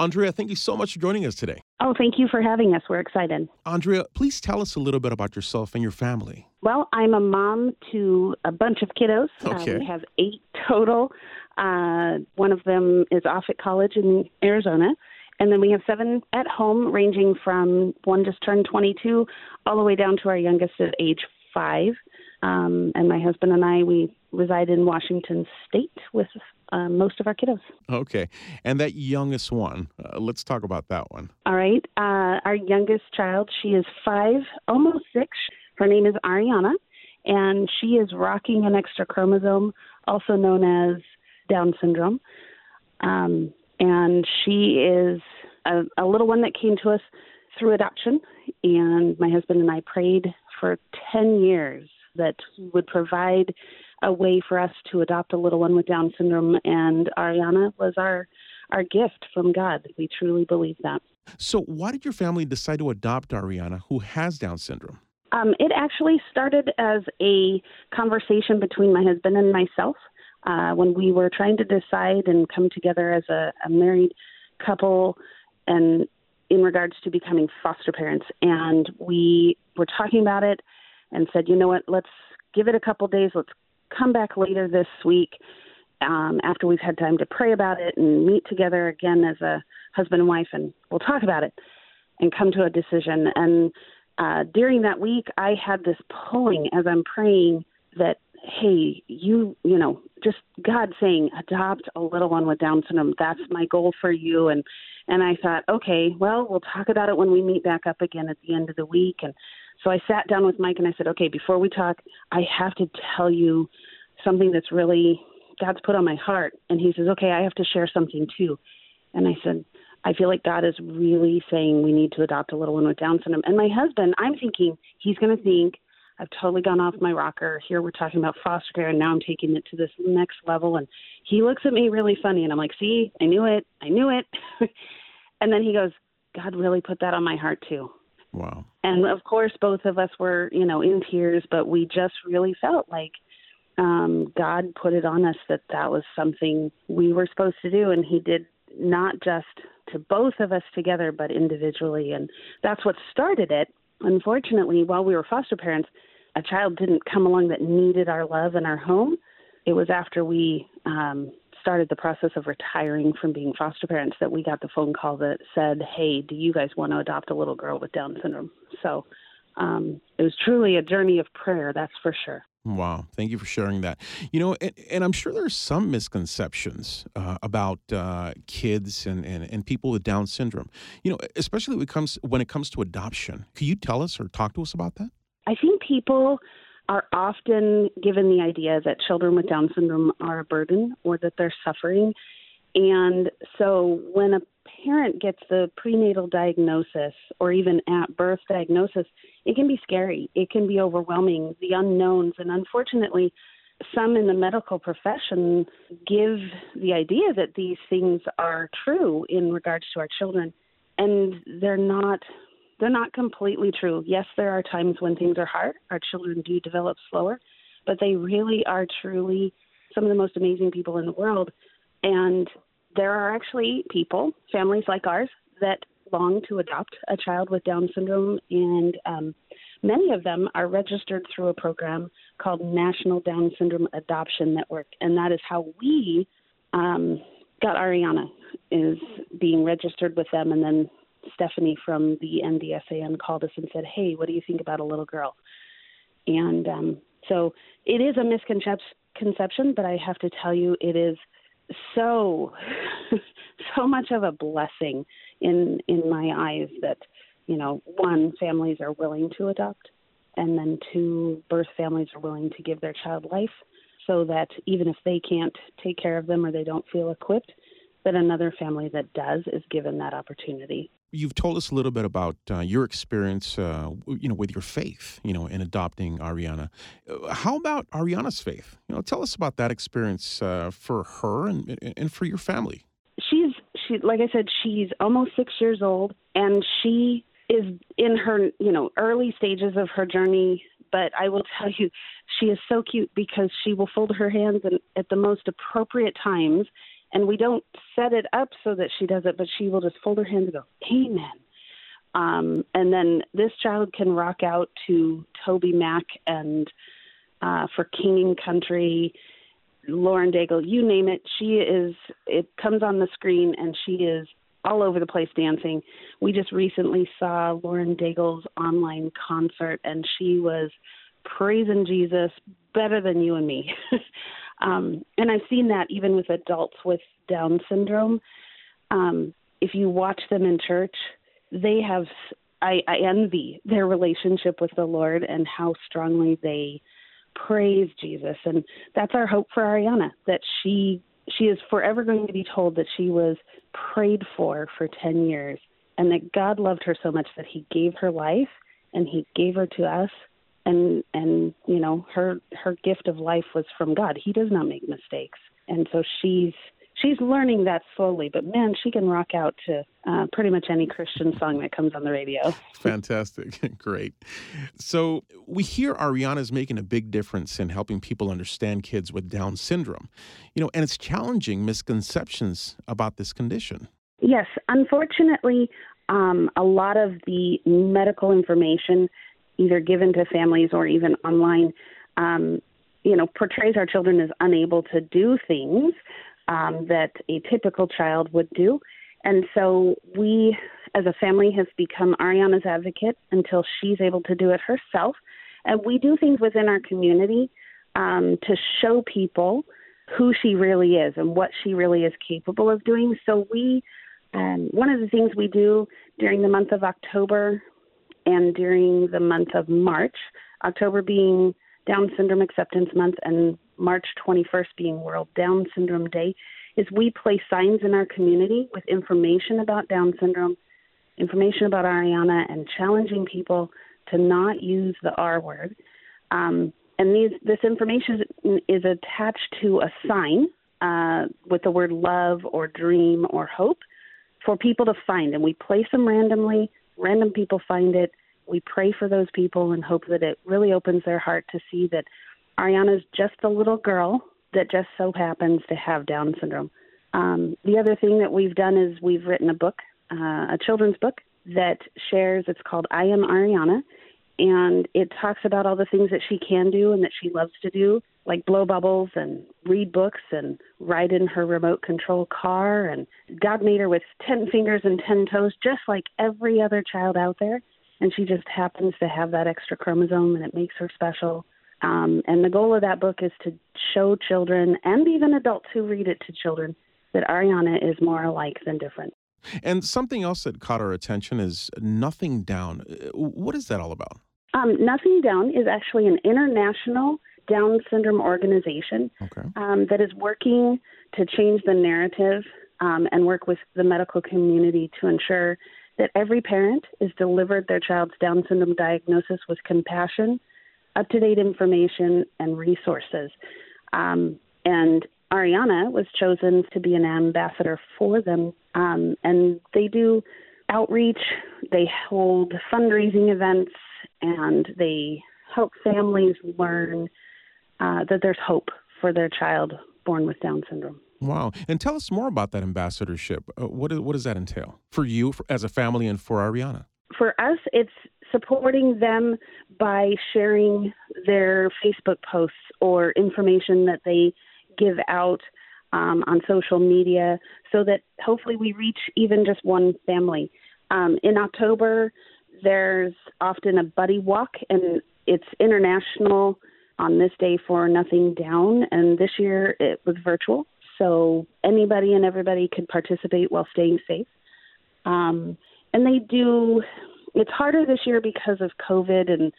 Andrea, thank you so much for joining us today. Oh, thank you for having us. We're excited. Andrea, please tell us a little bit about yourself and your family. Well, I'm a mom to a bunch of kiddos. Okay. Uh, we have eight total. Uh, one of them is off at college in Arizona. And then we have seven at home, ranging from one just turned 22 all the way down to our youngest at age five. Um, and my husband and I, we reside in Washington State with uh, most of our kiddos. Okay. And that youngest one, uh, let's talk about that one. All right. Uh, our youngest child, she is five, almost six. Her name is Ariana, and she is rocking an extra chromosome, also known as Down syndrome. Um, and she is a, a little one that came to us through adoption. And my husband and I prayed for 10 years that he would provide a way for us to adopt a little one with Down syndrome. And Ariana was our, our gift from God. We truly believe that. So, why did your family decide to adopt Ariana, who has Down syndrome? Um, it actually started as a conversation between my husband and myself uh, when we were trying to decide and come together as a, a married couple and in regards to becoming foster parents. And we were talking about it and said, you know what, let's give it a couple days. Let's come back later this week um, after we've had time to pray about it and meet together again as a husband and wife, and we'll talk about it and come to a decision. And uh, during that week, I had this pulling as I'm praying that, hey, you, you know, just God saying, adopt a little one with Down syndrome. That's my goal for you. And and I thought, okay, well, we'll talk about it when we meet back up again at the end of the week. And so I sat down with Mike and I said, okay, before we talk, I have to tell you something that's really God's put on my heart. And he says, okay, I have to share something too. And I said, I feel like God is really saying we need to adopt a little one with Down syndrome. And my husband, I'm thinking he's going to think I've totally gone off my rocker. Here we're talking about foster care, and now I'm taking it to this next level. And he looks at me really funny, and I'm like, see, I knew it. I knew it. and then he goes, God really put that on my heart too. Wow. And of course, both of us were, you know, in tears, but we just really felt like um, God put it on us that that was something we were supposed to do, and He did not just to both of us together, but individually. And that's what started it. Unfortunately, while we were foster parents, a child didn't come along that needed our love and our home. It was after we um, started the process of retiring from being foster parents that we got the phone call that said, "Hey, do you guys want to adopt a little girl with Down syndrome?" So um, it was truly a journey of prayer, that's for sure. Wow. Thank you for sharing that. You know, and, and I'm sure there's some misconceptions uh, about uh, kids and, and, and people with Down syndrome, you know, especially when it, comes, when it comes to adoption. Could you tell us or talk to us about that? I think people are often given the idea that children with Down syndrome are a burden or that they're suffering. And so when a parent gets the prenatal diagnosis or even at birth diagnosis, it can be scary. It can be overwhelming, the unknowns. And unfortunately, some in the medical profession give the idea that these things are true in regards to our children. And they're not they're not completely true. Yes, there are times when things are hard. Our children do develop slower, but they really are truly some of the most amazing people in the world. And there are actually people, families like ours, that long to adopt a child with Down syndrome, and um, many of them are registered through a program called National Down Syndrome Adoption Network, and that is how we um, got Ariana is being registered with them, and then Stephanie from the NDSAN called us and said, "Hey, what do you think about a little girl?" And um, so it is a misconception, but I have to tell you, it is so so much of a blessing in in my eyes that you know one families are willing to adopt and then two birth families are willing to give their child life so that even if they can't take care of them or they don't feel equipped that another family that does is given that opportunity you've told us a little bit about uh, your experience, uh, you know, with your faith, you know, in adopting Ariana. Uh, how about Ariana's faith? You know, tell us about that experience uh, for her and and for your family. She's she, like I said, she's almost six years old, and she is in her, you know, early stages of her journey. But I will tell you, she is so cute because she will fold her hands and, at the most appropriate times And we don't set it up so that she does it, but she will just fold her hands and go, Amen. Um, and then this child can rock out to Toby Mac and uh, for King and Country, Lauren Daigle, you name it. She is, it comes on the screen and she is all over the place dancing. We just recently saw Lauren Daigle's online concert and she was praising Jesus better than you and me. um, and I've seen that even with adults with Down syndrome. Um, if you watch them in church, they have I, I envy their relationship with the Lord and how strongly they praise Jesus. And that's our hope for Ariana that she she is forever going to be told that she was prayed for for 10 years and that God loved her so much that he gave her life and he gave her to us and and you know her her gift of life was from God. He does not make mistakes. And so she's she's learning that slowly, but man, she can rock out to uh, pretty much any Christian song that comes on the radio. Fantastic. Great. So we hear Ariana's making a big difference in helping people understand kids with Down syndrome, you know, and it's challenging misconceptions about this condition. Yes, unfortunately, um, a lot of the medical information, either given to families or even online, um, you know, portrays our children as unable to do things um, that a typical child would do. And so we, as a family, has become Ariana's advocate until she's able to do it herself. And we do things within our community um, to show people who she really is and what she really is capable of doing. So we, um, one of the things we do during the month of October and during the month of March, October being Down Syndrome Acceptance Month and March 21st being World Down Syndrome Day, is we place signs in our community with information about Down syndrome, information about Ariana, and challenging people to not use the R word. Um, and these, this information is, attached to a sign uh, with the word love or dream or hope for people to find. And we place them randomly. Random people find it. We pray for those people and hope that it really opens their heart to see that Ariana's just a little girl that just so happens to have Down syndrome. Um, the other thing that we've done is we've written a book, uh, a children's book that shares. It's called I Am Ariana, and it talks about all the things that she can do and that she loves to do, like blow bubbles and read books and ride in her remote control car. And God made her with 10 fingers and 10 toes, just like every other child out there. And she just happens to have that extra chromosome, and it makes her special. Um, and the goal of that book is to show children and even adults who read it to children that Ariana is more alike than different. And something else that caught our attention is Nothing Down. Uh, what is that all about? Um, Nothing Down is actually an international Down syndrome organization okay. um, that is working to change the narrative um, and work with the medical community to ensure that every parent is delivered their child's Down syndrome diagnosis with compassion up to date information and resources. Um, and Ariana was chosen to be an ambassador for them. Um, and they do outreach, they hold fundraising events, and they help families learn uh, that there's hope for their child born with Down syndrome. Wow. And tell us more about that ambassadorship. Uh, what, what does that entail for you for, as a family and for Ariana? For us, it's supporting them by sharing their Facebook posts or information that they give out um, on social media so that hopefully we reach even just one family. Um, in October, there's often a buddy walk, and it's international on this day for Nothing Down, and this year it was virtual. So anybody and everybody could participate while staying safe. Um, and they do it's harder this year because of COVID and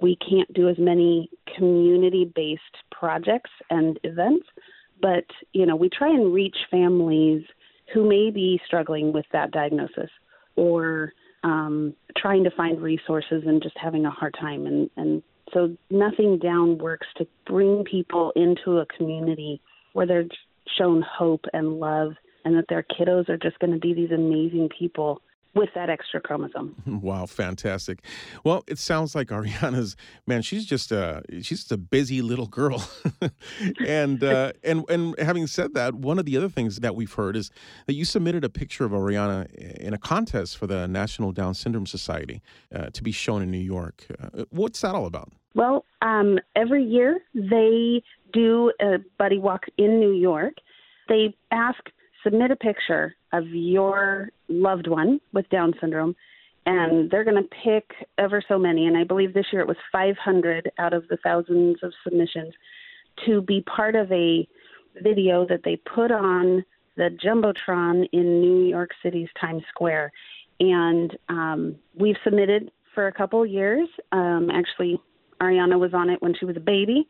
we can't do as many community based projects and events. But, you know, we try and reach families who may be struggling with that diagnosis or um, trying to find resources and just having a hard time. And, and so Nothing Down works to bring people into a community where they're shown hope and love and that their kiddos are just going to be these amazing people with that extra chromosome. Wow, fantastic. Well, it sounds like Ariana's man, she's just a she's just a busy little girl. and uh, and and having said that, one of the other things that we've heard is that you submitted a picture of Ariana in a contest for the National Down Syndrome Society uh, to be shown in New York. Uh, what's that all about? Well, um, every year they do a buddy walk in New York. They ask submit a picture of your loved one with Down syndrome, and they're going to pick ever so many. And I believe this year it was 500 out of the thousands of submissions to be part of a video that they put on the Jumbotron in New York City's Times Square. And um, we've submitted for a couple years. Um, actually, Ariana was on it when she was a baby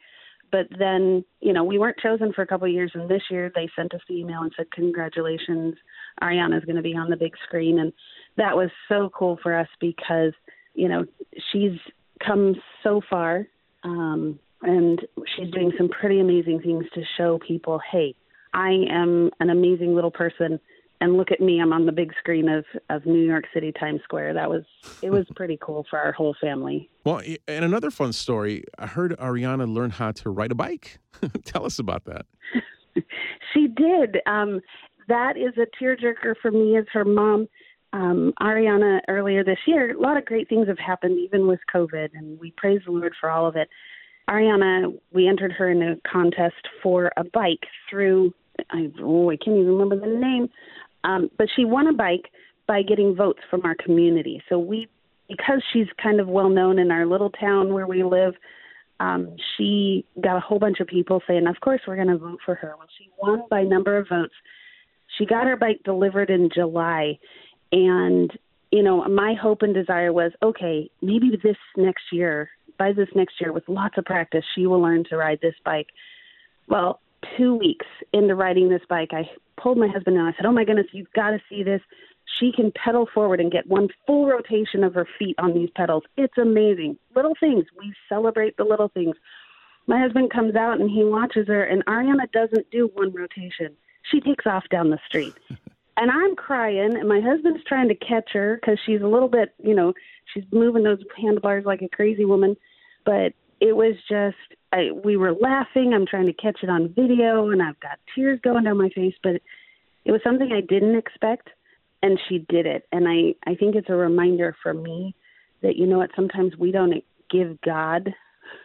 but then you know we weren't chosen for a couple of years and this year they sent us the email and said congratulations ariana's going to be on the big screen. And that was so cool for us because you know she's come so far um and she's doing some pretty amazing things to show people hey i am an amazing little person and look at me i'm on the big screen of of new york city times square. That was it was pretty cool for our whole family. Well and another fun story i heard ariana learn how to ride a bike. Tell us about that. She did. Um that is a tearjerker for me as her mom. Um, Ariana earlier this year, a lot of great things have happened, even with COVID, and we praise the Lord for all of it. Ariana, we entered her in a contest for a bike through I oh I can't even remember the name um, but she won a bike by getting votes from our community. So we, because she's kind of well known in our little town where we live, um, she got a whole bunch of people saying, "Of course, we're going to vote for her." Well, she won by number of votes. She got her bike delivered in July, and you know, my hope and desire was, okay, maybe this next year, by this next year, with lots of practice, she will learn to ride this bike. Well, two weeks into riding this bike, I pulled my husband and I said, "Oh my goodness, you've got to see this. She can pedal forward and get one full rotation of her feet on these pedals. It's amazing. Little things. We celebrate the little things." My husband comes out and he watches her, and Ariana doesn't do one rotation. She takes off down the street. and I'm crying, and my husband's trying to catch her because she's a little bit, you know, she's moving those handlebars like a crazy woman. But it was just I, we were laughing. I'm trying to catch it on video, and I've got tears going down my face. But it was something I didn't expect, and she did it. And I I think it's a reminder for me that you know what sometimes we don't give God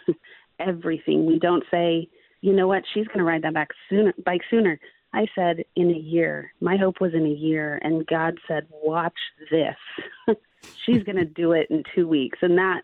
everything. We don't say, you know what, she's going to ride that back sooner, bike sooner. I said in a year. My hope was in a year, and God said, watch this. she's going to do it in two weeks, and that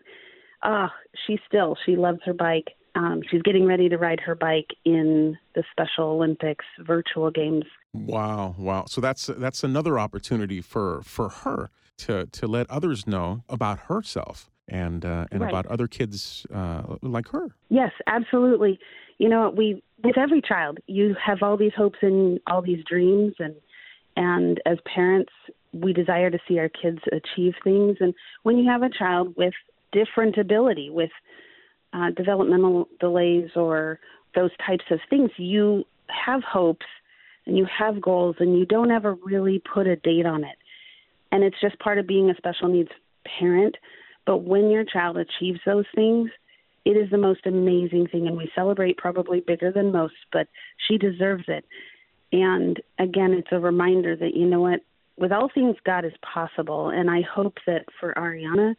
oh, she still she loves her bike. Um, she's getting ready to ride her bike in the Special Olympics virtual games. Wow, wow! So that's that's another opportunity for for her to to let others know about herself and uh, and right. about other kids uh, like her. Yes, absolutely. You know, we with every child, you have all these hopes and all these dreams, and and as parents, we desire to see our kids achieve things. And when you have a child with different ability with uh, developmental delays or those types of things, you have hopes and you have goals and you don't ever really put a date on it. And it's just part of being a special needs parent. But when your child achieves those things, it is the most amazing thing. And we celebrate probably bigger than most, but she deserves it. And again, it's a reminder that, you know what, with all things, God is possible. And I hope that for Ariana,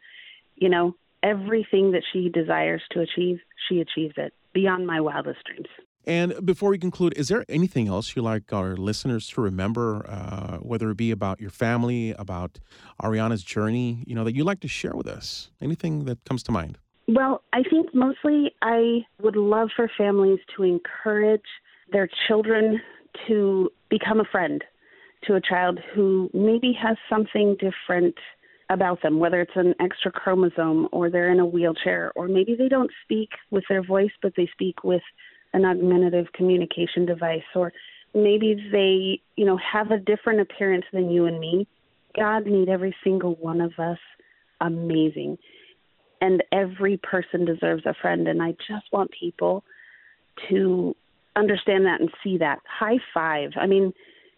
you know, everything that she desires to achieve, she achieves it beyond my wildest dreams. And before we conclude, is there anything else you like our listeners to remember, uh, whether it be about your family, about Ariana's journey, you know, that you'd like to share with us? Anything that comes to mind? Well, I think mostly I would love for families to encourage their children to become a friend to a child who maybe has something different about them, whether it's an extra chromosome or they're in a wheelchair, or maybe they don't speak with their voice, but they speak with an augmentative communication device, or maybe they, you know, have a different appearance than you and me. God made every single one of us amazing. And every person deserves a friend. And I just want people to understand that and see that. High five. I mean,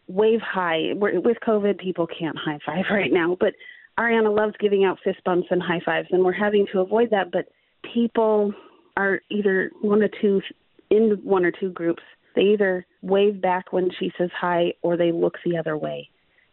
wave high. We're, with COVID, people can't high five right now, but Ariana loves giving out fist bumps and high fives, and we're having to avoid that. But people are either one or two in one or two groups. They either wave back when she says hi or they look the other way.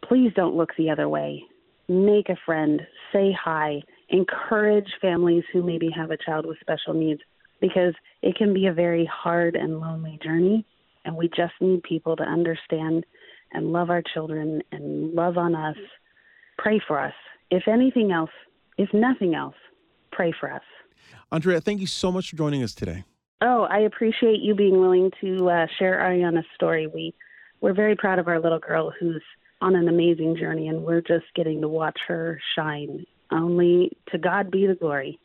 Please don't look the other way. Make a friend, say hi, encourage families who maybe have a child with special needs because it can be a very hard and lonely journey. And we just need people to understand and love our children and love on us. Pray for us. If anything else, if nothing else, pray for us. Andrea, thank you so much for joining us today. Oh, I appreciate you being willing to uh, share Ariana's story. We we're very proud of our little girl who's on an amazing journey, and we're just getting to watch her shine. Only to God be the glory.